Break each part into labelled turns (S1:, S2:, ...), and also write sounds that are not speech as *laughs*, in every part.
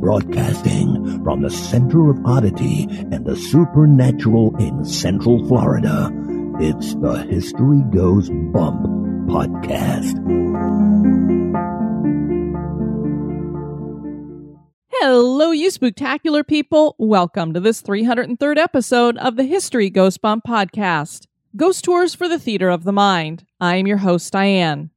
S1: Broadcasting from the center of oddity and the supernatural in Central Florida, it's the History Goes Bump podcast.
S2: Hello, you spectacular people. Welcome to this 303rd episode of the History Goes Bump podcast. Ghost Tours for the Theater of the Mind. I am your host, Diane.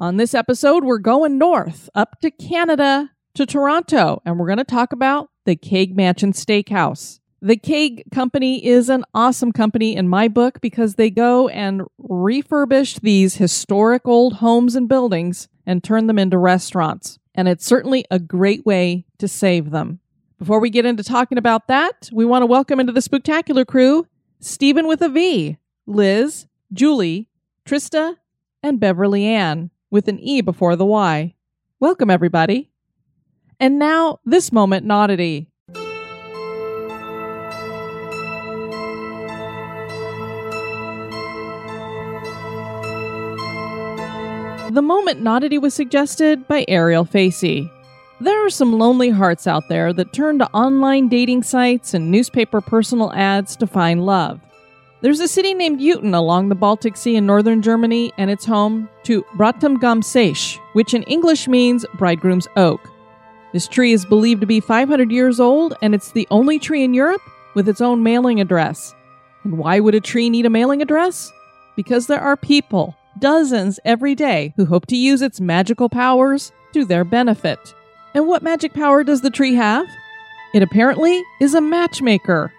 S2: On this episode, we're going north, up to Canada, to Toronto, and we're going to talk about the Keg Mansion Steakhouse. The Keg Company is an awesome company in my book because they go and refurbish these historic old homes and buildings and turn them into restaurants and it's certainly a great way to save them. Before we get into talking about that, we want to welcome into the spectacular crew Stephen with a V, Liz, Julie, Trista, and Beverly Ann with an E before the Y. Welcome, everybody. And now, this moment oddity. The Moment Oddity was suggested by Ariel Facey. There are some lonely hearts out there that turn to online dating sites and newspaper personal ads to find love. There's a city named Eutin along the Baltic Sea in northern Germany, and it's home to Bräutigamseiche, which in English means bridegroom's oak. This tree is believed to be 500 years old, and it's the only tree in Europe with its own mailing address. And why would a tree need a mailing address? Because there are people dozens every day who hope to use its magical powers to their benefit. And what magic power does the tree have? It apparently is a matchmaker.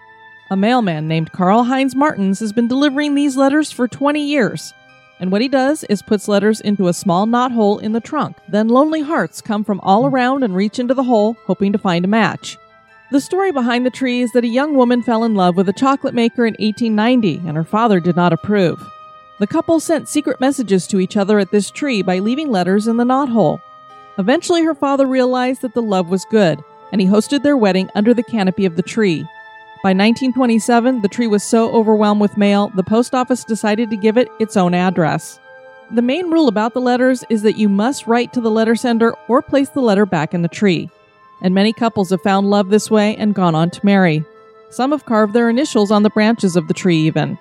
S2: A mailman named Carl Heinz Martens has been delivering these letters for 20 years. And what he does is puts letters into a small knot hole in the trunk. Then lonely hearts come from all around and reach into the hole, hoping to find a match. The story behind the tree is that a young woman fell in love with a chocolate maker in 1890, and her father did not approve. The couple sent secret messages to each other at this tree by leaving letters in the knot hole. Eventually, her father realized that the love was good, and he hosted their wedding under the canopy of the tree. By 1927, the tree was so overwhelmed with mail, the post office decided to give it its own address. The main rule about the letters is that you must write to the letter sender or place the letter back in the tree. And many couples have found love this way and gone on to marry. Some have carved their initials on the branches of the tree, even.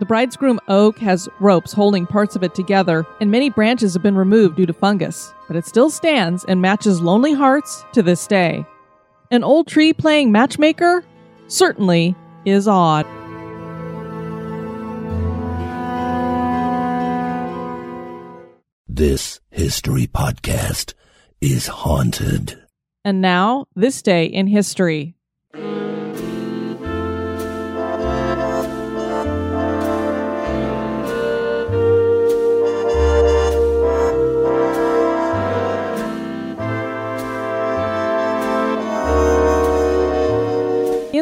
S2: The bridegroom oak has ropes holding parts of it together, and many branches have been removed due to fungus, but it still stands and matches lonely hearts to this day. An old tree playing matchmaker? Certainly is odd.
S1: This history podcast is haunted.
S2: And now, this day in history.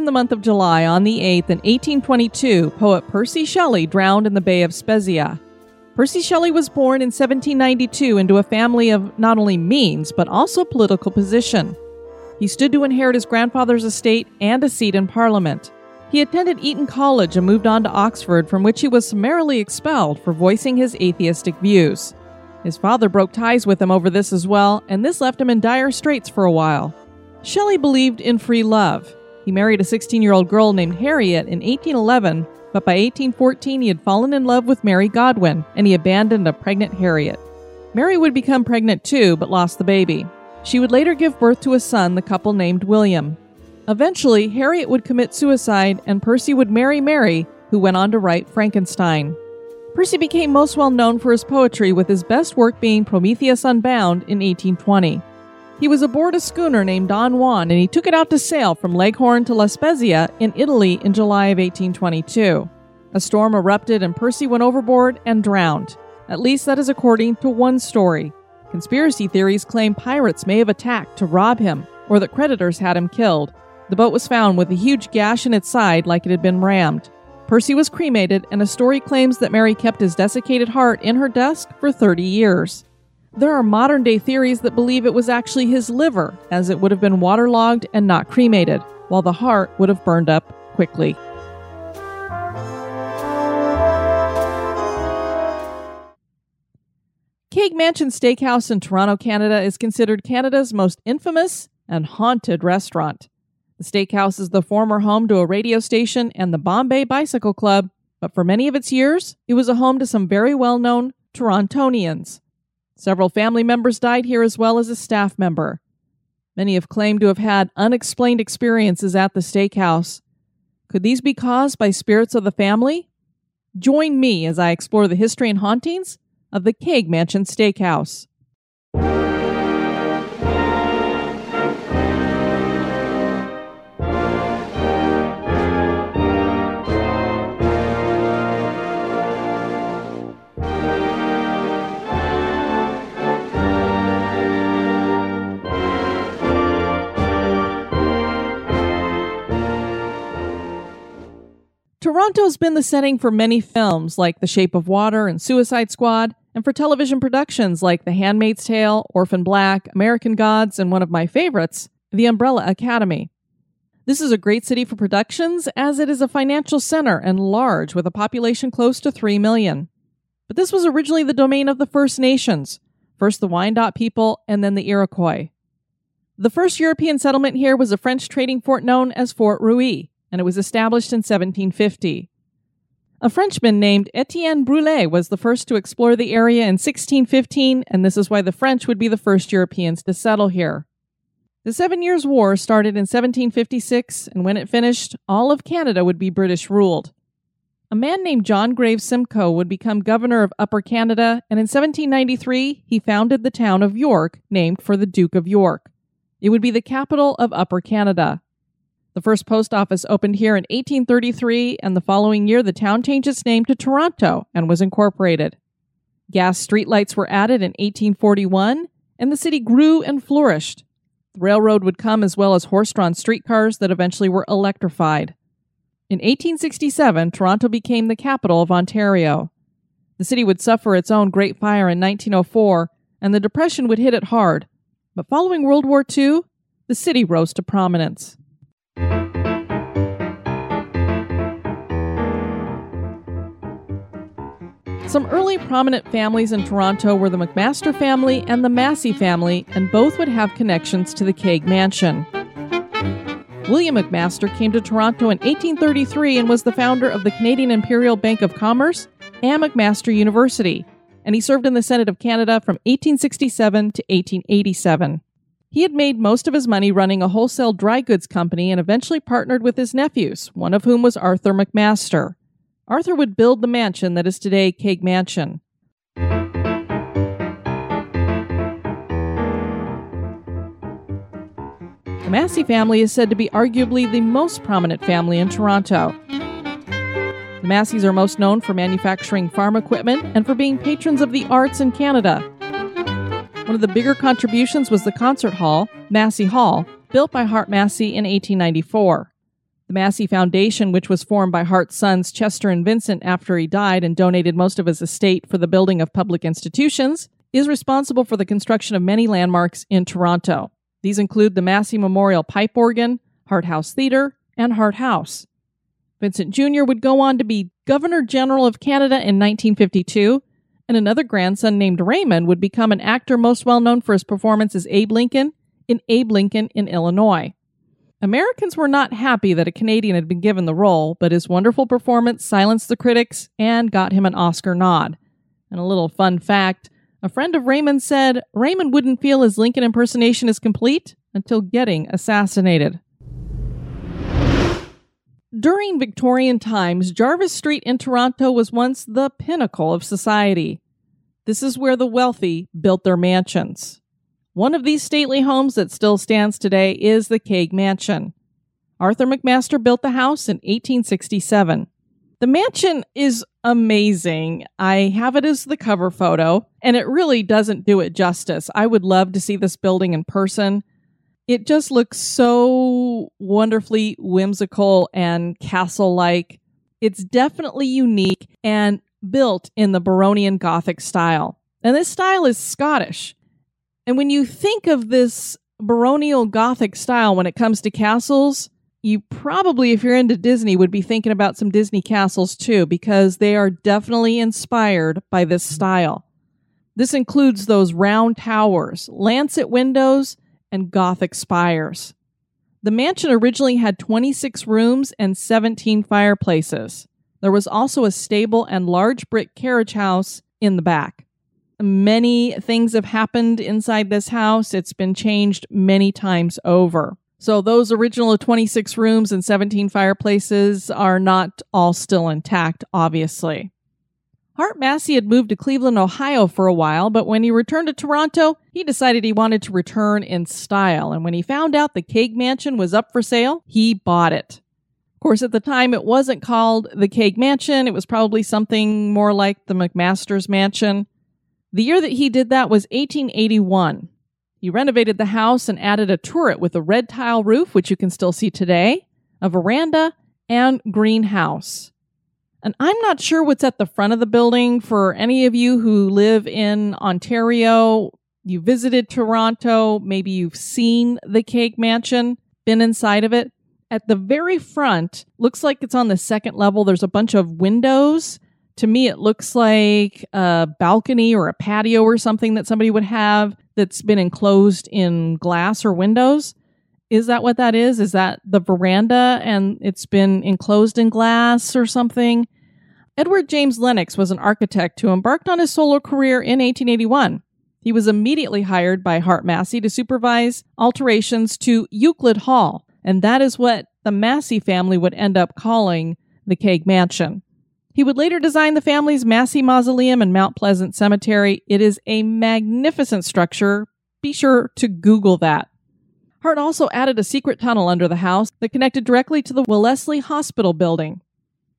S2: In the month of July, on the 8th, in 1822, poet Percy Shelley drowned in the Bay of Spezia. Percy Shelley was born in 1792 into a family of not only means, but also political position. He stood to inherit his grandfather's estate and a seat in Parliament. He attended Eton College and moved on to Oxford, from which he was summarily expelled for voicing his atheistic views. His father broke ties with him over this as well, and this left him in dire straits for a while. Shelley believed in free love. He married a 16 year old girl named Harriet in 1811, but by 1814 he had fallen in love with Mary Godwin and he abandoned a pregnant Harriet. Mary would become pregnant too, but lost the baby. She would later give birth to a son the couple named William. Eventually, Harriet would commit suicide and Percy would marry Mary, who went on to write Frankenstein. Percy became most well known for his poetry, with his best work being Prometheus Unbound in 1820. He was aboard a schooner named Don Juan and he took it out to sail from Leghorn to La Spezia in Italy in July of 1822. A storm erupted and Percy went overboard and drowned. At least that is according to one story. Conspiracy theories claim pirates may have attacked to rob him, or that creditors had him killed. The boat was found with a huge gash in its side like it had been rammed. Percy was cremated, and a story claims that Mary kept his desiccated heart in her desk for 30 years. There are modern day theories that believe it was actually his liver, as it would have been waterlogged and not cremated, while the heart would have burned up quickly. Keg Mansion Steakhouse in Toronto, Canada is considered Canada's most infamous and haunted restaurant. The steakhouse is the former home to a radio station and the Bombay Bicycle Club, but for many of its years, it was a home to some very well known Torontonians. Several family members died here as well as a staff member. Many have claimed to have had unexplained experiences at the steakhouse. Could these be caused by spirits of the family? Join me as I explore the history and hauntings of the Keg Mansion Steakhouse. Toronto's been the setting for many films like The Shape of Water and Suicide Squad, and for television productions like The Handmaid's Tale, Orphan Black, American Gods, and one of my favorites, The Umbrella Academy. This is a great city for productions as it is a financial center and large with a population close to 3 million. But this was originally the domain of the First Nations, first the Wyandot people and then the Iroquois. The first European settlement here was a French trading fort known as Fort Rouillé, and it was established in 1750. A Frenchman named Etienne Brulé was the first to explore the area in 1615, and this is why the French would be the first Europeans to settle here. The Seven Years' War started in 1756, and when it finished, all of Canada would be British ruled. A man named John Graves Simcoe would become governor of Upper Canada, and in 1793 he founded the town of York, named for the Duke of York. It would be the capital of Upper Canada. The first post office opened here in 1833, and the following year the town changed its name to Toronto and was incorporated. Gas streetlights were added in 1841, and the city grew and flourished. The railroad would come as well as horse drawn streetcars that eventually were electrified. In 1867, Toronto became the capital of Ontario. The city would suffer its own Great Fire in 1904, and the Depression would hit it hard. But following World War II, the city rose to prominence. Some early prominent families in Toronto were the McMaster family and the Massey family, and both would have connections to the Keg Mansion. William McMaster came to Toronto in 1833 and was the founder of the Canadian Imperial Bank of Commerce and McMaster University, and he served in the Senate of Canada from 1867 to 1887. He had made most of his money running a wholesale dry goods company and eventually partnered with his nephews, one of whom was Arthur McMaster. Arthur would build the mansion that is today Keg Mansion. The Massey family is said to be arguably the most prominent family in Toronto. The Masseys are most known for manufacturing farm equipment and for being patrons of the arts in Canada. One of the bigger contributions was the concert hall, Massey Hall, built by Hart Massey in 1894. Massey Foundation, which was formed by Hart's sons Chester and Vincent after he died and donated most of his estate for the building of public institutions, is responsible for the construction of many landmarks in Toronto. These include the Massey Memorial Pipe Organ, Hart House Theatre, and Hart House. Vincent Jr. would go on to be Governor General of Canada in 1952, and another grandson named Raymond would become an actor most well known for his performance as Abe Lincoln in Abe Lincoln in Illinois. Americans were not happy that a Canadian had been given the role, but his wonderful performance silenced the critics and got him an Oscar nod. And a little fun fact a friend of Raymond said Raymond wouldn't feel his Lincoln impersonation is complete until getting assassinated. During Victorian times, Jarvis Street in Toronto was once the pinnacle of society. This is where the wealthy built their mansions. One of these stately homes that still stands today is the Keg Mansion. Arthur McMaster built the house in 1867. The mansion is amazing. I have it as the cover photo, and it really doesn't do it justice. I would love to see this building in person. It just looks so wonderfully whimsical and castle like. It's definitely unique and built in the Baronial Gothic style. And this style is Scottish. And when you think of this baronial Gothic style when it comes to castles, you probably, if you're into Disney, would be thinking about some Disney castles too, because they are definitely inspired by this mm-hmm. style. This includes those round towers, lancet windows, and Gothic spires. The mansion originally had 26 rooms and 17 fireplaces. There was also a stable and large brick carriage house in the back. Many things have happened inside this house. It's been changed many times over. So those original 26 rooms and 17 fireplaces are not all still intact, obviously. Hart Massey had moved to Cleveland, Ohio for a while, but when he returned to Toronto, he decided he wanted to return in style. And when he found out the Keg Mansion was up for sale, he bought it. Of course, at the time, it wasn't called the Keg Mansion. It was probably something more like the McMaster's Mansion. The year that he did that was 1881. He renovated the house and added a turret with a red tile roof, which you can still see today, a veranda, and greenhouse. And I'm not sure what's at the front of the building for any of you who live in Ontario. You visited Toronto, maybe you've seen the Keg Mansion, been inside of it. At the very front, looks like it's on the second level. There's a bunch of windows. To me, it looks like a balcony or a patio or something that somebody would have that's been enclosed in glass or windows. Is that what that is? Is that the veranda and it's been enclosed in glass or something? Edward James Lennox was an architect who embarked on his solo career in 1881. He was immediately hired by Hart Massey to supervise alterations to Euclid Hall, and that is what the Massey family would end up calling the Keg Mansion. He would later design the family's Massey Mausoleum in Mount Pleasant Cemetery. It is a magnificent structure. Be sure to Google that. Hart also added a secret tunnel under the house that connected directly to the Wellesley Hospital building.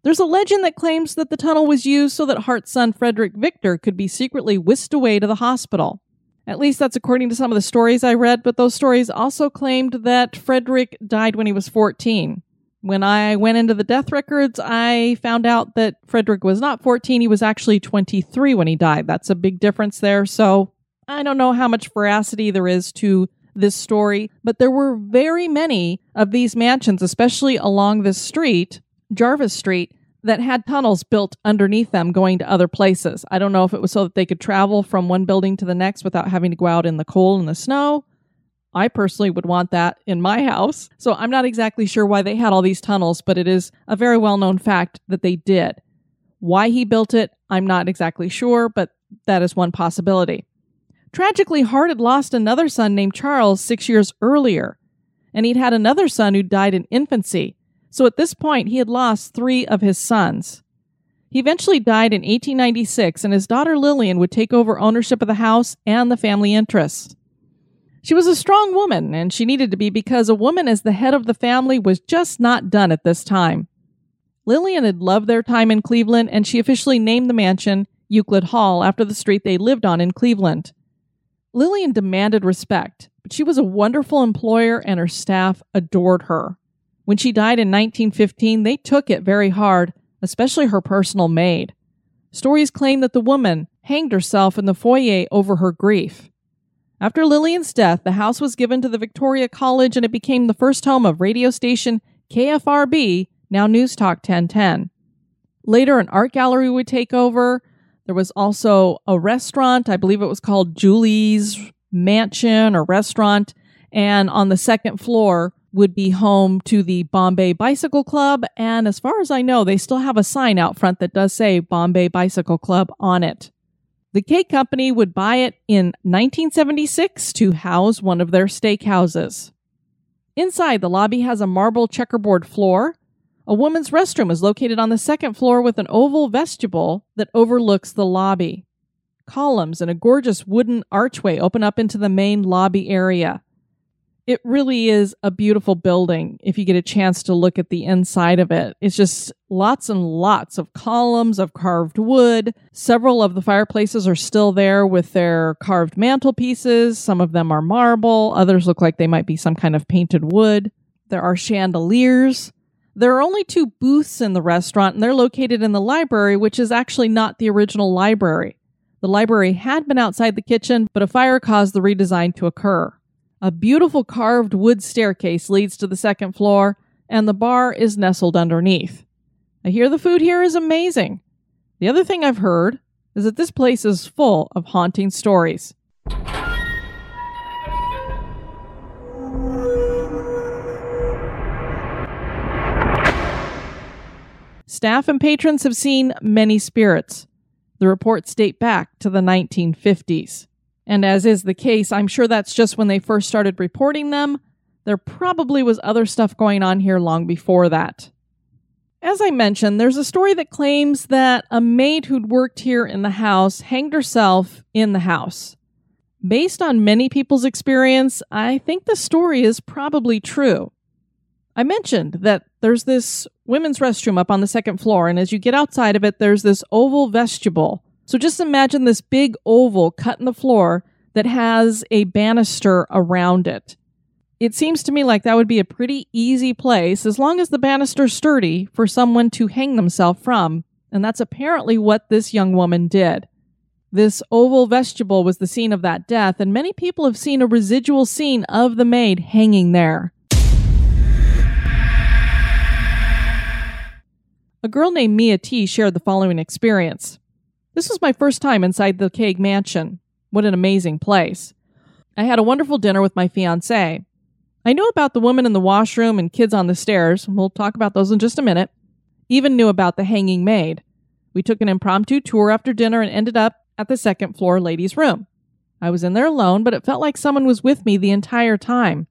S2: There's a legend that claims that the tunnel was used so that Hart's son Frederick Victor could be secretly whisked away to the hospital. At least that's according to some of the stories I read, but those stories also claimed that Frederick died when he was 14. When I went into the death records, I found out that Frederick was not 14. He was actually 23 when he died. That's a big difference there. So I don't know how much veracity there is to this story, but there were very many of these mansions, especially along this street, Jarvis Street, that had tunnels built underneath them going to other places. I don't know if it was so that they could travel from one building to the next without having to go out in the cold and the snow, I personally would want that in my house. So I'm not exactly sure why they had all these tunnels, but it is a very well known fact that they did. Why he built it, I'm not exactly sure, but that is one possibility. Tragically, Hart had lost another son named Charles six years earlier, and he'd had another son who died in infancy. So at this point, he had lost three of his sons. He eventually died in 1896, and his daughter Lillian would take over ownership of the house and the family interests. She was a strong woman, and she needed to be because a woman as the head of the family was just not done at this time. Lillian had loved their time in Cleveland, and she officially named the mansion Euclid Hall after the street they lived on in Cleveland. Lillian demanded respect, but she was a wonderful employer and her staff adored her. When she died in 1915, they took it very hard, especially her personal maid. Stories claim that the woman hanged herself in the foyer over her grief. After Lillian's death, the house was given to the Victoria College and it became the first home of radio station KFRB, now News Talk 1010. Later, an art gallery would take over. There was also a restaurant. I believe it was called Julie's Mansion or Restaurant. And on the second floor would be home to the Bombay Bicycle Club. And as far as I know, they still have a sign out front that does say Bombay Bicycle Club on it. The Keg Company would buy it in 1976 to house one of their steakhouses. Inside, the lobby has a marble checkerboard floor. A woman's restroom is located on the second floor with an oval vestibule that overlooks the lobby. Columns and a gorgeous wooden archway open up into the main lobby area. It really is a beautiful building if you get a chance to look at the inside of it. It's just lots and lots of columns of carved wood. Several of the fireplaces are still there with their carved mantelpieces. Some of them are marble, others look like they might be some kind of painted wood. There are chandeliers. There are only two booths in the restaurant, and they're located in the library, which is actually not the original library. The library had been outside the kitchen, but a fire caused the redesign to occur. A beautiful carved wood staircase leads to the second floor, and the bar is nestled underneath. I hear the food here is amazing. The other thing I've heard is that this place is full of haunting stories. Staff and patrons have seen many spirits. The reports date back to the 1950s. And as is the case, I'm sure that's just when they first started reporting them. There probably was other stuff going on here long before that. As I mentioned, there's a story that claims that a maid who'd worked here in the house hanged herself in the house. Based on many people's experience, I think the story is probably true. I mentioned that there's this women's restroom up on the second floor, and as you get outside of it, there's this oval vestibule so just imagine this big oval cut in the floor that has a banister around it. It seems to me like that would be a pretty easy place, as long as the banister's sturdy, for someone to hang themselves from, and that's apparently what this young woman did. This oval vestibule was the scene of that death, and many people have seen a residual scene of the maid hanging there. A girl named Mia T shared the following experience. This was my first time inside the Keg Mansion. What an amazing place. I had a wonderful dinner with my fiance. I knew about the woman in the washroom and kids on the stairs. We'll talk about those in just a minute. Even knew about the hanging maid. We took an impromptu tour after dinner and ended up at the second floor ladies' room. I was in there alone, but it felt like someone was with me the entire time.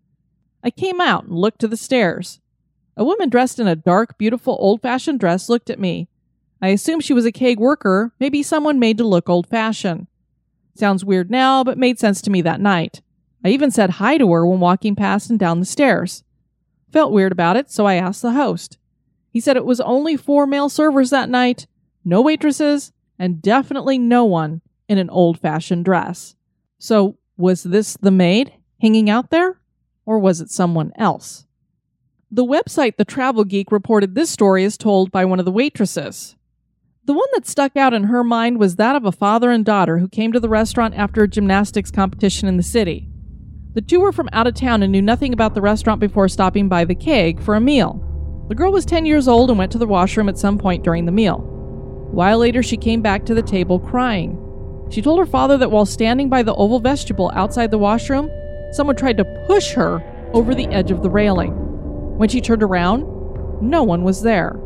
S2: I came out and looked to the stairs. A woman dressed in a dark, beautiful, old fashioned dress looked at me. I assumed she was a Keg worker, maybe someone made to look old fashioned. Sounds weird now, but made sense to me that night. I even said hi to her when walking past and down the stairs. Felt weird about it, so I asked the host. He said it was only four male servers that night, no waitresses, and definitely no one in an old fashioned dress. So, was this the maid hanging out there, or was it someone else? The website The Travel Geek reported this story is told by one of the waitresses. The one that stuck out in her mind was that of a father and daughter who came to the restaurant after a gymnastics competition in the city. The two were from out of town and knew nothing about the restaurant before stopping by the keg for a meal. The girl was 10 years old and went to the washroom at some point during the meal. A while later, she came back to the table crying. She told her father that while standing by the oval vestibule outside the washroom, someone tried to push her over the edge of the railing. When she turned around, no one was there.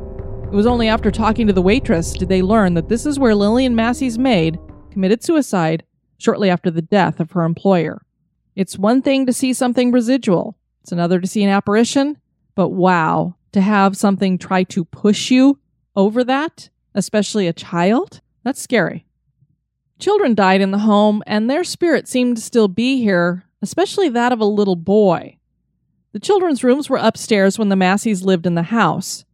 S2: It was only after talking to the waitress did they learn that this is where Lillian Massey's maid committed suicide shortly after the death of her employer. It's one thing to see something residual, it's another to see an apparition, but wow, to have something try to push you over that, especially a child, that's scary. Children died in the home, and their spirit seemed to still be here, especially that of a little boy. The children's rooms were upstairs when the Masseys lived in the house.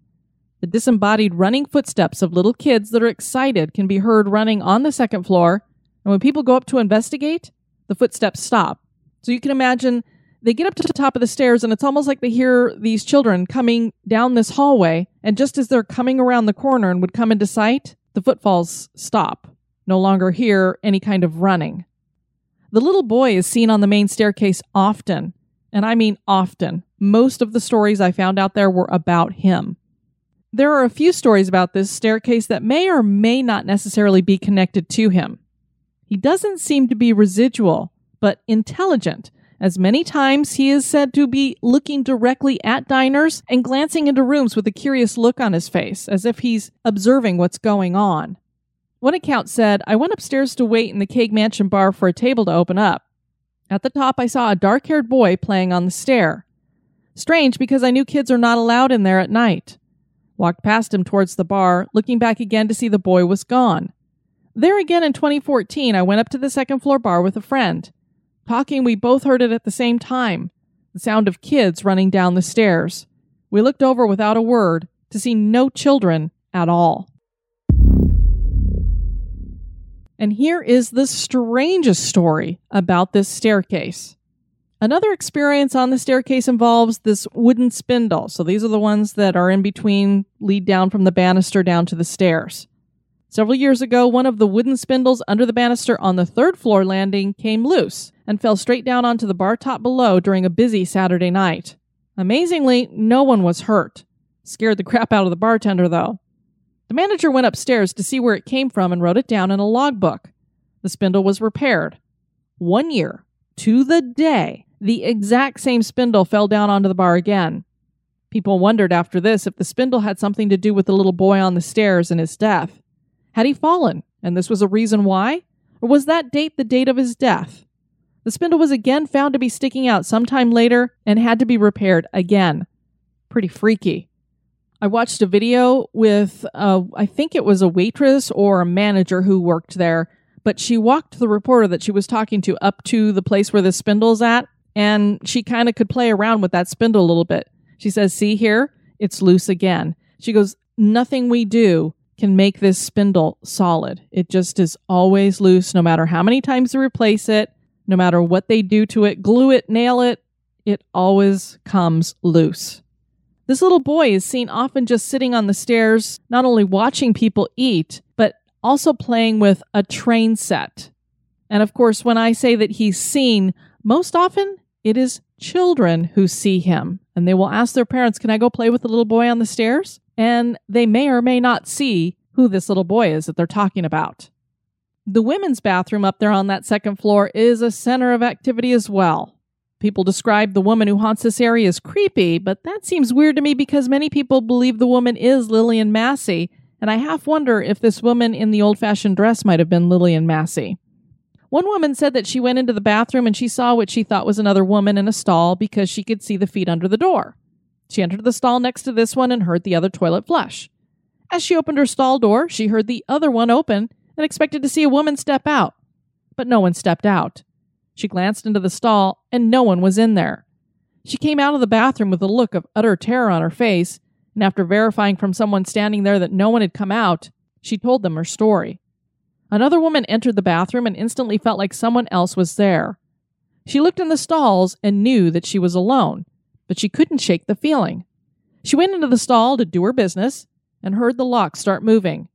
S2: The disembodied running footsteps of little kids that are excited can be heard running on the second floor, and when people go up to investigate, the footsteps stop. So you can imagine they get up to the top of the stairs, and it's almost like they hear these children coming down this hallway, and just as they're coming around the corner and would come into sight, the footfalls stop. No longer hear any kind of running. The little boy is seen on the main staircase often, and I mean often. Most of the stories I found out there were about him. There are a few stories about this staircase that may or may not necessarily be connected to him. He doesn't seem to be residual, but intelligent, as many times he is said to be looking directly at diners and glancing into rooms with a curious look on his face, as if he's observing what's going on. One account said, I went upstairs to wait in the Keg Mansion bar for a table to open up. At the top, I saw a dark haired boy playing on the stair. Strange because I knew kids are not allowed in there at night. Walked past him towards the bar, looking back again to see the boy was gone. There again in 2014, I went up to the second floor bar with a friend. Talking, we both heard it at the same time. the sound of kids running down the stairs. We looked over without a word to see no children at all. And here is the strangest story about this staircase. Another experience on the staircase involves this wooden spindle. So these are the ones that are in between, lead down from the banister down to the stairs. Several years ago, one of the wooden spindles under the banister on the third floor landing came loose and fell straight down onto the bar top below during a busy Saturday night. Amazingly, no one was hurt. Scared the crap out of the bartender, though. The manager went upstairs to see where it came from and wrote it down in a logbook. The spindle was repaired. One year, to the day, the exact same spindle fell down onto the bar again. People wondered after this if the spindle had something to do with the little boy on the stairs and his death. Had he fallen, and this was a reason why? Or was that date the date of his death? The spindle was again found to be sticking out sometime later and had to be repaired again. Pretty freaky. I watched a video with, uh, I think it was a waitress or a manager who worked there, but she walked the reporter that she was talking to up to the place where the spindle's at, and she kind of could play around with that spindle a little bit. She says, See here, it's loose again. She goes, Nothing we do can make this spindle solid. It just is always loose, no matter how many times they replace it, no matter what they do to it, glue it, nail it, it always comes loose. This little boy is seen often just sitting on the stairs, not only watching people eat, but also playing with a train set. And of course, when I say that he's seen, most often it is children who see him and they will ask their parents, Can I go play with the little boy on the stairs? and they may or may not see who this little boy is that they're talking about. The women's bathroom up there on that second floor is a center of activity as well. People describe the woman who haunts this area as creepy, but that seems weird to me because many people believe the woman is Lillian Massey, and I half wonder if this woman in the old fashioned dress might have been Lillian Massey. One woman said that she went into the bathroom and she saw what she thought was another woman in a stall because she could see the feet under the door. She entered the stall next to this one and heard the other toilet flush. As she opened her stall door, she heard the other one open and expected to see a woman step out. But no one stepped out. She glanced into the stall and no one was in there. She came out of the bathroom with a look of utter terror on her face, and after verifying from someone standing there that no one had come out, she told them her story. Another woman entered the bathroom and instantly felt like someone else was there. She looked in the stalls and knew that she was alone, but she couldn't shake the feeling. She went into the stall to do her business and heard the lock start moving.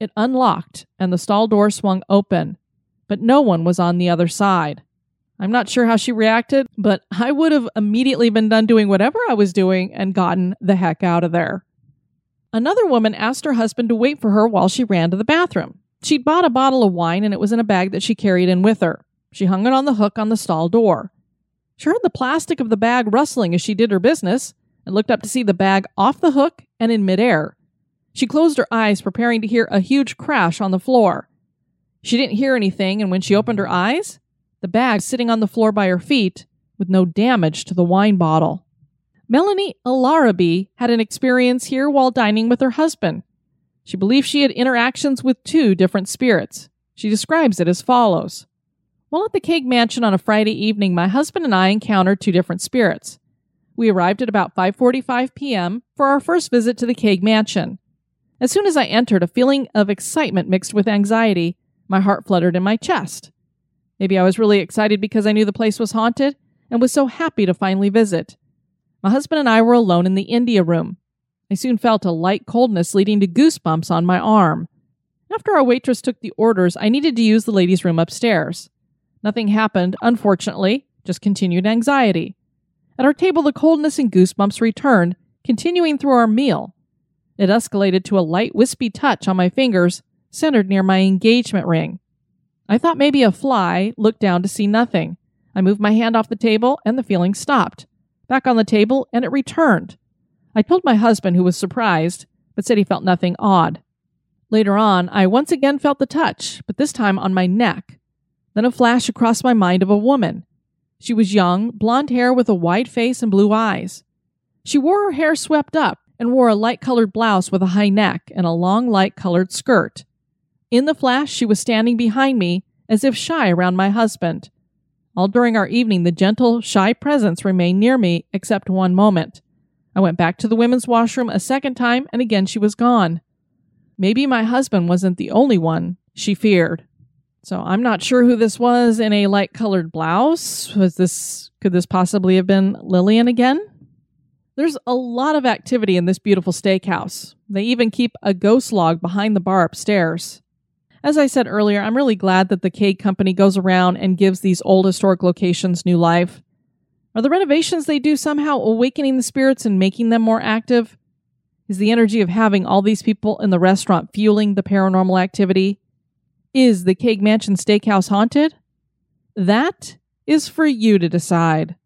S2: It unlocked and the stall door swung open, but no one was on the other side. I'm not sure how she reacted, but I would have immediately been done doing whatever I was doing and gotten the heck out of there. Another woman asked her husband to wait for her while she ran to the bathroom. She'd bought a bottle of wine and it was in a bag that she carried in with her. She hung it on the hook on the stall door. She heard the plastic of the bag rustling as she did her business and looked up to see the bag off the hook and in midair. She closed her eyes, preparing to hear a huge crash on the floor. She didn't hear anything, and when she opened her eyes, the bag sitting on the floor by her feet with no damage to the wine bottle. Melanie Alarabi had an experience here while dining with her husband. She believes she had interactions with two different spirits. She describes it as follows while at the Keg Mansion on a Friday evening, my husband and I encountered two different spirits. We arrived at about 5:45 p.m. for our first visit to the Keg Mansion. As soon as I entered, a feeling of excitement mixed with anxiety, my heart fluttered in my chest. Maybe I was really excited because I knew the place was haunted and was so happy to finally visit. My husband and I were alone in the India room. I soon felt a light coldness leading to goosebumps on my arm. After our waitress took the orders, I needed to use the ladies' room upstairs. Nothing happened, unfortunately, just continued anxiety. At our table, the coldness and goosebumps returned, continuing through our meal. It escalated to a light, wispy touch on my fingers, centered near my engagement ring. I thought maybe a fly, looked down to see nothing. I moved my hand off the table, and the feeling stopped. Back on the table, and it returned. I told my husband, who was surprised, but said he felt nothing odd. Later on, I once again felt the touch, but this time on my neck. Then a flash across my mind of a woman. She was young, blonde hair with a wide face and blue eyes. She wore her hair swept up and wore a light colored blouse with a high neck and a long light colored skirt. In the flash, she was standing behind me as if shy around my husband. All during our evening, the gentle, shy presence remained near me, except one moment. I went back to the women's washroom a second time, and again she was gone. Maybe my husband wasn't the only one, she feared. So I'm not sure who this was in a light colored blouse. Was this could this possibly have been Lillian again? There's a lot of activity in this beautiful steakhouse. They even keep a ghost log behind the bar upstairs. As I said earlier, I'm really glad that the Keg Company goes around and gives these old historic locations new life. Are the renovations they do somehow awakening the spirits and making them more active? Is the energy of having all these people in the restaurant fueling the paranormal activity? Is the Keg Mansion Steakhouse haunted? That is for you to decide.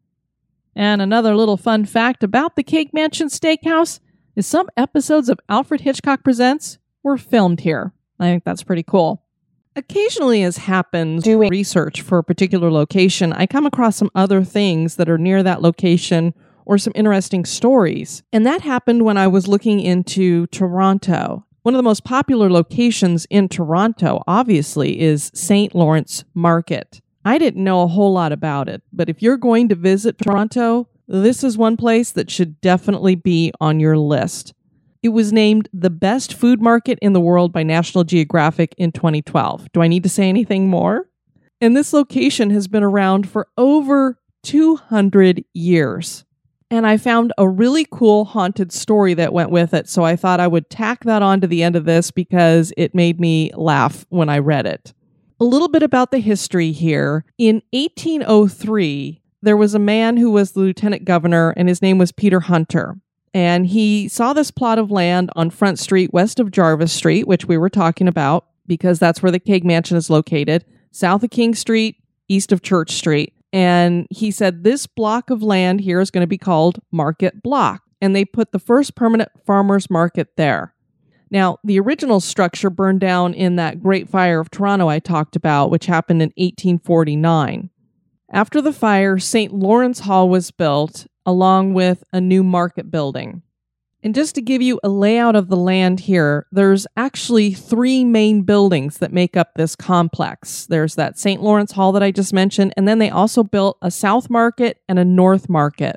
S2: And another little fun fact about the Keg Mansion Steakhouse is some episodes of Alfred Hitchcock Presents were filmed here. I think that's pretty cool. Occasionally, as happens doing research for a particular location, I come across some other things that are near that location or some interesting stories. And that happened when I was looking into Toronto. One of the most popular locations in Toronto, obviously, is St. Lawrence Market. I didn't know a whole lot about it, but if you're going to visit Toronto, this is one place that should definitely be on your list. It was named the best food market in the world by National Geographic in 2012. Do I need to say anything more? And this location has been around for over 200 years. And I found a really cool haunted story that went with it. So I thought I would tack that on to the end of this because it made me laugh when I read it. A little bit about the history here. In 1803, there was a man who was the lieutenant governor, and his name was Peter Hunter and he saw this plot of land on Front Street west of Jarvis Street, which we were talking about because that's where the Keg Mansion is located, south of King Street, east of Church Street. And he said this block of land here is going to be called Market Block. And they put the first permanent farmers market there. Now, the original structure burned down in that Great Fire of Toronto I talked about, which happened in 1849. After the fire, St. Lawrence Hall was built, along with a new market building. And just to give you a layout of the land here, there's actually three main buildings that make up this complex. There's that St. Lawrence Hall that I just mentioned, and then they also built a South Market and a North Market.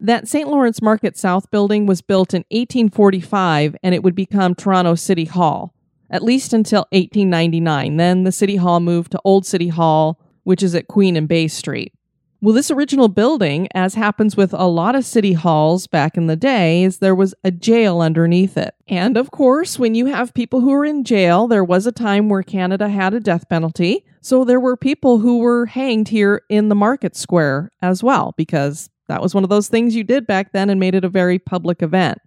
S2: That St. Lawrence Market South building was built in 1845 and it would become Toronto City Hall, at least until 1899. Then the City Hall moved to Old City Hall, which is at Queen and Bay Street. Well, this original building, as happens with a lot of city halls back in the day, is there was a jail underneath it. And of course, when you have people who are in jail, there was a time where Canada had a death penalty. So there were people who were hanged here in the market square as well, because that was one of those things you did back then and made it a very public event.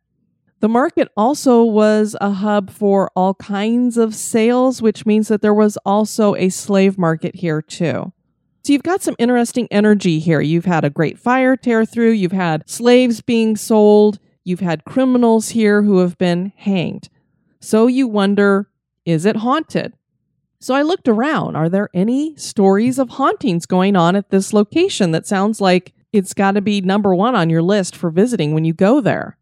S2: The market also was a hub for all kinds of sales, which means that there was also a slave market here too. So you've got some interesting energy here. You've had a great fire tear through, you've had slaves being sold, you've had criminals here who have been hanged. So you wonder is it haunted? So I looked around. Are there any stories of hauntings going on at this location that sounds like it's got to be number one on your list for visiting when you go there?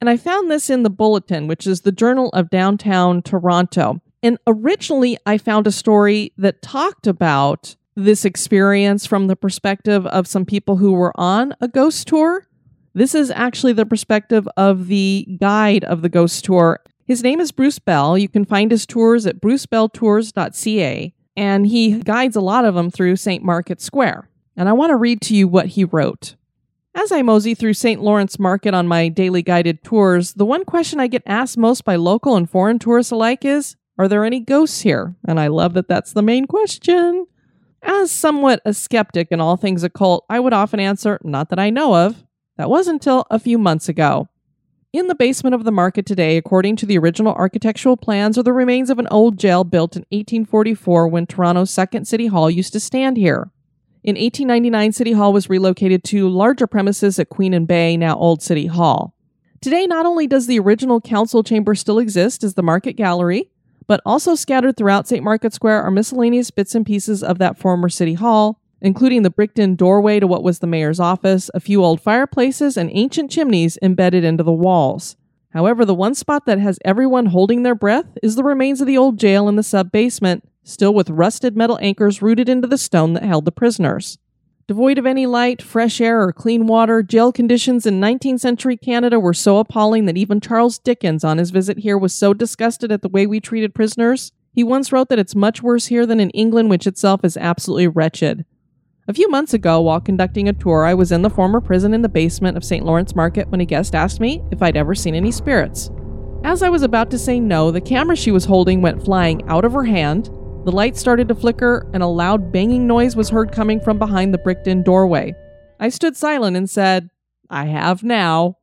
S2: And I found this in the Bulletin, which is the Journal of Downtown Toronto. And originally, I found a story that talked about this experience from the perspective of some people who were on a ghost tour. This is actually the perspective of the guide of the ghost tour. His name is Bruce Bell. You can find his tours at brucebelltours.ca, and he guides a lot of them through St. Market Square. And I want to read to you what he wrote. As I mosey through St. Lawrence Market on my daily guided tours, the one question I get asked most by local and foreign tourists alike is Are there any ghosts here? And I love that that's the main question. As somewhat a skeptic in all things occult, I would often answer, Not that I know of. That was until a few months ago. In the basement of the market today, according to the original architectural plans, are the remains of an old jail built in 1844 when Toronto's second City Hall used to stand here. In 1899, City Hall was relocated to larger premises at Queen and Bay, now Old City Hall. Today, not only does the original council chamber still exist as the Market Gallery, but also scattered throughout St. Market Square are miscellaneous bits and pieces of that former city hall, including the bricked in doorway to what was the mayor's office, a few old fireplaces, and ancient chimneys embedded into the walls. However, the one spot that has everyone holding their breath is the remains of the old jail in the sub basement, still with rusted metal anchors rooted into the stone that held the prisoners. Devoid of any light, fresh air, or clean water, jail conditions in 19th century Canada were so appalling that even Charles Dickens, on his visit here, was so disgusted at the way we treated prisoners. He once wrote that it's much worse here than in England, which itself is absolutely wretched. A few months ago, while conducting a tour, I was in the former prison in the basement of St. Lawrence Market when a guest asked me if I'd ever seen any spirits. As I was about to say no, the camera she was holding went flying out of her hand, the light started to flicker, and a loud banging noise was heard coming from behind the bricked in doorway. I stood silent and said, I have now.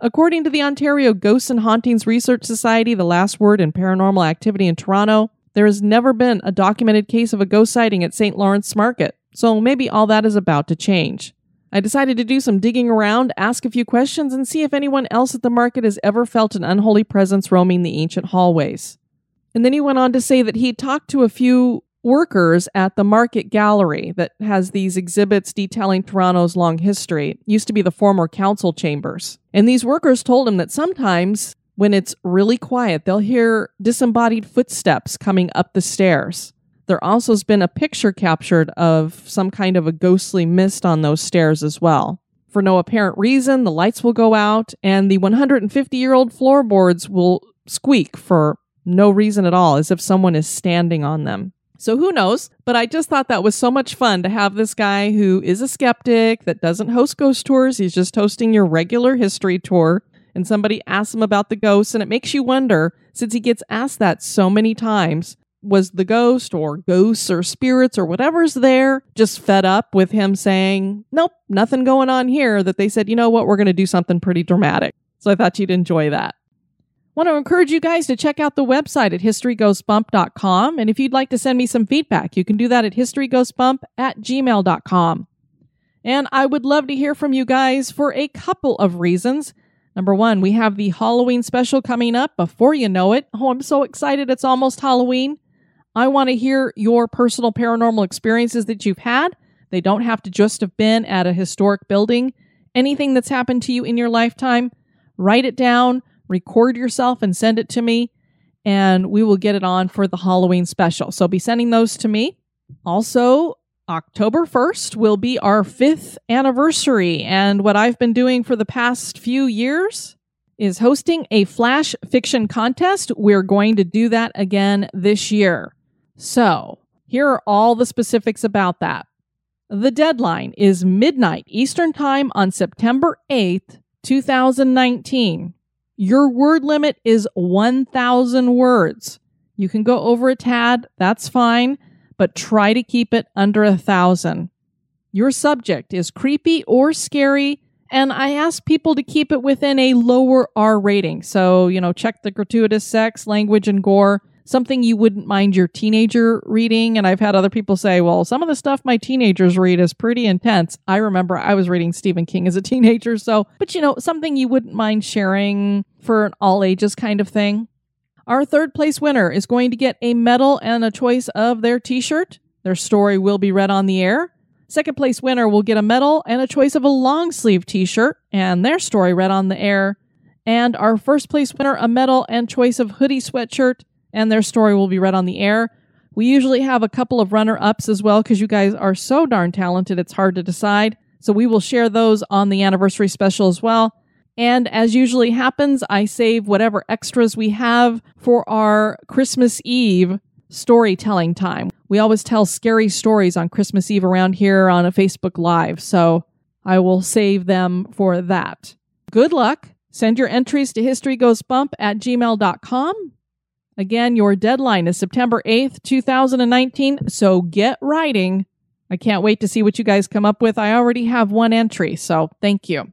S2: According to the Ontario Ghosts and Hauntings Research Society, the last word in paranormal activity in Toronto, there has never been a documented case of a ghost sighting at St. Lawrence Market, so maybe all that is about to change. I decided to do some digging around, ask a few questions, and see if anyone else at the market has ever felt an unholy presence roaming the ancient hallways. And then he went on to say that he talked to a few workers at the Market Gallery that has these exhibits detailing Toronto's long history. It used to be the former council chambers. And these workers told him that sometimes when it's really quiet, they'll hear disembodied footsteps coming up the stairs. There also has been a picture captured of some kind of a ghostly mist on those stairs as well. For no apparent reason, the lights will go out and the 150 year old floorboards will squeak for no reason at all, as if someone is standing on them. So who knows? But I just thought that was so much fun to have this guy who is a skeptic that doesn't host ghost tours. He's just hosting your regular history tour. And somebody asks him about the ghosts. And it makes you wonder, since he gets asked that so many times, was the ghost or ghosts or spirits or whatever's there just fed up with him saying, nope, nothing going on here, that they said, you know what, we're going to do something pretty dramatic. So I thought you'd enjoy that. Want to encourage you guys to check out the website at historygoesbump.com. And if you'd like to send me some feedback, you can do that at historyghostbump at gmail.com. And I would love to hear from you guys for a couple of reasons. Number one, we have the Halloween special coming up before you know it. Oh, I'm so excited. It's almost Halloween. I want to hear your personal paranormal experiences that you've had. They don't have to just have been at a historic building. Anything that's happened to you in your lifetime, write it down record yourself and send it to me, and we will get it on for the Halloween special. So be sending those to me. Also, October 1st will be our fifth anniversary, and what I've been doing for the past few years is hosting a flash fiction contest. We're going to do that again this year. So, here are all the specifics about that. The deadline is midnight Eastern Time on September 8th, 2019. Your word limit is 1,000 words. You can go over a tad, that's fine, but try to keep it under a thousand. Your subject is creepy or scary, and I ask people to keep it within a lower R rating. So, you know, check the gratuitous sex, language, and gore something you wouldn't mind your teenager reading. And I've had other people say, well, some of the stuff my teenagers read is pretty intense. I remember I was reading Stephen King as a *laughs* teenager. So, but you know, something you wouldn't mind sharing for an all ages kind of thing. Our third place winner is going to get a medal and a choice of their t shirt. Their story will be read on the air. Second place winner will get a medal and a choice of a long sleeve t shirt and their story read on the air. And our first place winner, a medal and choice of hoodie sweatshirt and their story will be read on the air. We usually have a couple of runner ups as well because you guys are so darn talented, it's hard to decide. So we will share those on the anniversary special as well. And as usually happens, I save whatever extras we have for our Christmas Eve storytelling time. We always tell scary stories on Christmas Eve around here on a Facebook Live, so I will save them for that. Good luck. Send your entries to historygoesbump at gmail.com. Again, your deadline is September 8th, 2019, so get writing. I can't wait to see what you guys come up with. I already have one entry, so thank you.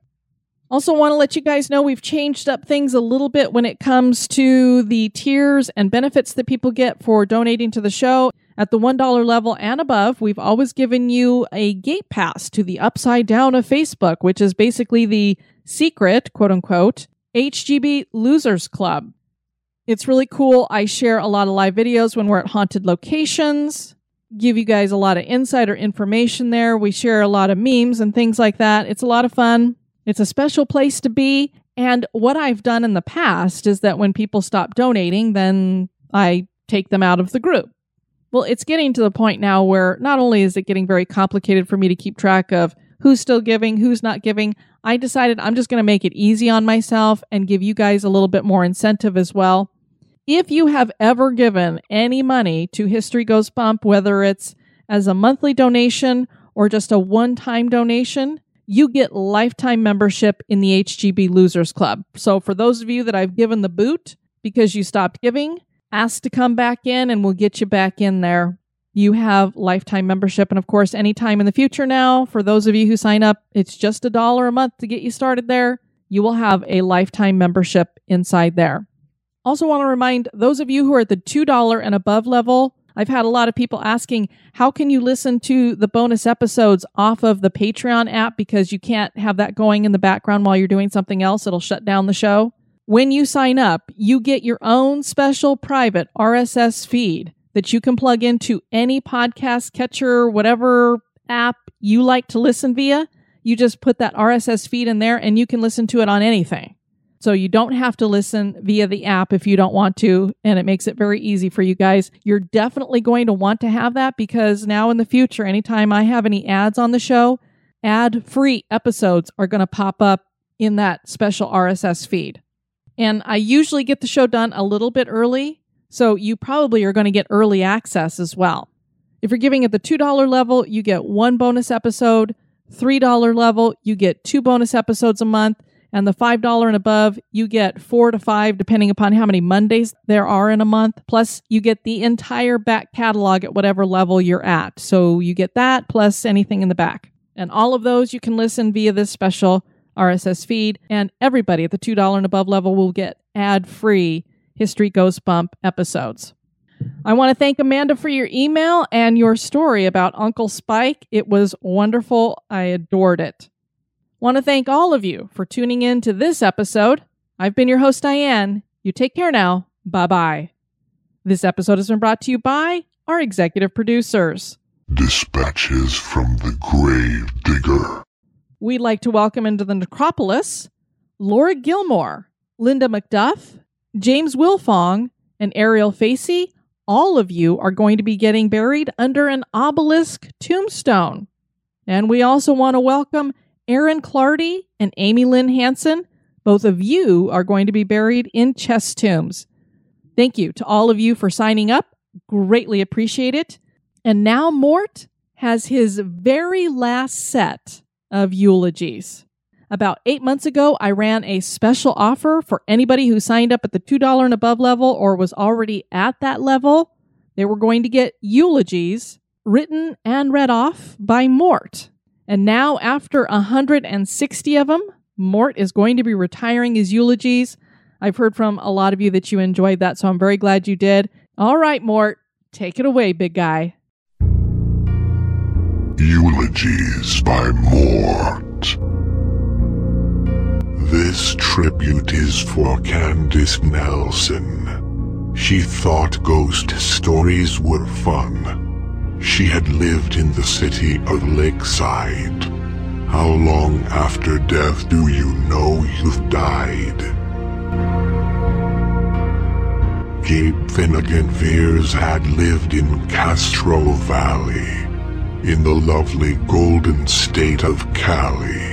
S2: Also, want to let you guys know we've changed up things a little bit when it comes to the tiers and benefits that people get for donating to the show. At the $1 level and above, we've always given you a gate pass to the upside down of Facebook, which is basically the secret, quote unquote, HGB Losers Club. It's really cool. I share a lot of live videos when we're at haunted locations, give you guys a lot of insider information there. We share a lot of memes and things like that. It's a lot of fun. It's a special place to be. And what I've done in the past is that when people stop donating, then I take them out of the group. Well, it's getting to the point now where not only is it getting very complicated for me to keep track of who's still giving, who's not giving, I decided I'm just going to make it easy on myself and give you guys a little bit more incentive as well. If you have ever given any money to History Goes Bump, whether it's as a monthly donation or just a one time donation, you get lifetime membership in the HGB Losers Club. So, for those of you that I've given the boot because you stopped giving, ask to come back in and we'll get you back in there. You have lifetime membership. And of course, anytime in the future now, for those of you who sign up, it's just a dollar a month to get you started there. You will have a lifetime membership inside there. Also, want to remind those of you who are at the $2 and above level, I've had a lot of people asking, how can you listen to the bonus episodes off of the Patreon app because you can't have that going in the background while you're doing something else? It'll shut down the show. When you sign up, you get your own special private RSS feed that you can plug into any podcast catcher, whatever app you like to listen via. You just put that RSS feed in there and you can listen to it on anything. So you don't have to listen via the app if you don't want to, and it makes it very easy for you guys. You're definitely going to want to have that because now in the future, anytime I have any ads on the show, ad free episodes are going to pop up in that special RSS feed. And I usually get the show done a little bit early, so you probably are going to get early access as well. If you're giving at the $2 level, you get one bonus episode. $3 level, you get two bonus episodes a month and the $5 and above, you get four to five, depending upon how many Mondays there are in a month. Plus, you get the entire back catalog at whatever level you're at. So you get that plus anything in the back. And all of those you can listen via this special RSS feed. And everybody at the $2 and above level will get ad free History Goes Bump episodes. I want to thank Amanda for your email and your story about Uncle Spike. It was wonderful. I adored it. Want to thank all of you for tuning in to this episode. I've been your host, Diane. You take care now. Bye bye. This episode has been brought to you by our executive producers.
S3: Dispatches from the Grave Digger.
S2: We'd like to welcome into the necropolis Laura Gilmore, Linda McDuff, James Wilfong, and Ariel Facey. All of you are going to be getting buried under an obelisk tombstone. And we also want to welcome Aaron Clardy and Amy Lynn Hanson, both of you are going to be buried in chest tombs. Thank you to all of you for signing up. Greatly appreciate it. And now Mort has his very last set of eulogies. About eight months ago, I ran a special offer for anybody who signed up at the $2 and above level or was already at that level. They were going to get eulogies written and read off by Mort. And now, after 160 of them, Mort is going to be retiring his eulogies. I've heard from a lot of you that you enjoyed that, so I'm very glad you did. All right, Mort, take it away, big guy.
S3: Eulogies by Mort. This tribute is for Candice Nelson. She thought ghost stories were fun. She had lived in the city of Lakeside. How long after death do you know you've died? Gabe Finnegan Veers had lived in Castro Valley, in the lovely golden state of Cali.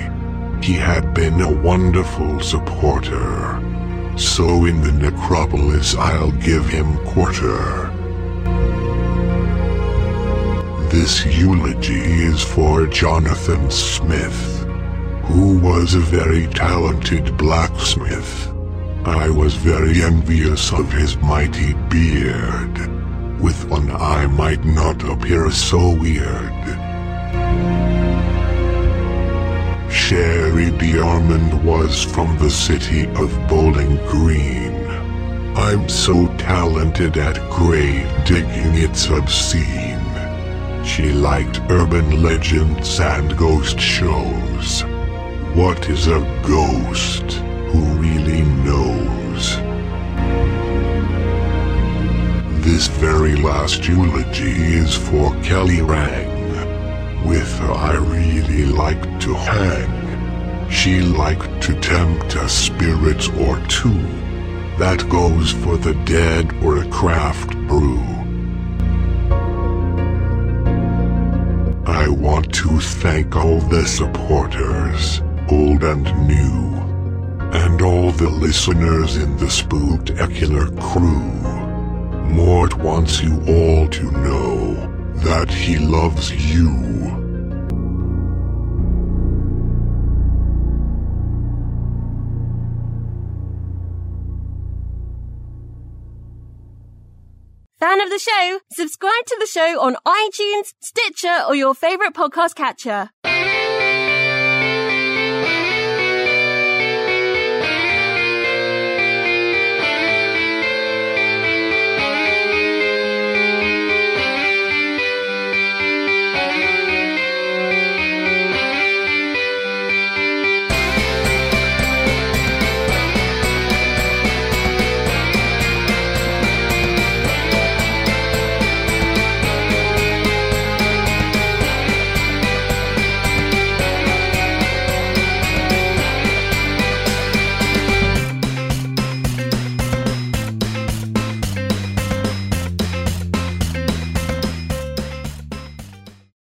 S3: He had been a wonderful supporter. So in the necropolis I'll give him quarter. This eulogy is for Jonathan Smith, who was a very talented blacksmith. I was very envious of his mighty beard. With one eye might not appear so weird. Sherry DeArmond was from the city of Bowling Green. I'm so talented at grave digging it's obscene. She liked urban legends and ghost shows. What is a ghost? Who really knows? This very last eulogy is for Kelly Rang. With her I really like to hang. She liked to tempt a spirit or two. That goes for the dead or a craft brew. I want to thank all the supporters, old and new, and all the listeners in the Spooktacular crew. Mort wants you all to know that he loves you.
S4: Fan of the show? Subscribe to the show on iTunes, Stitcher, or your favorite podcast catcher.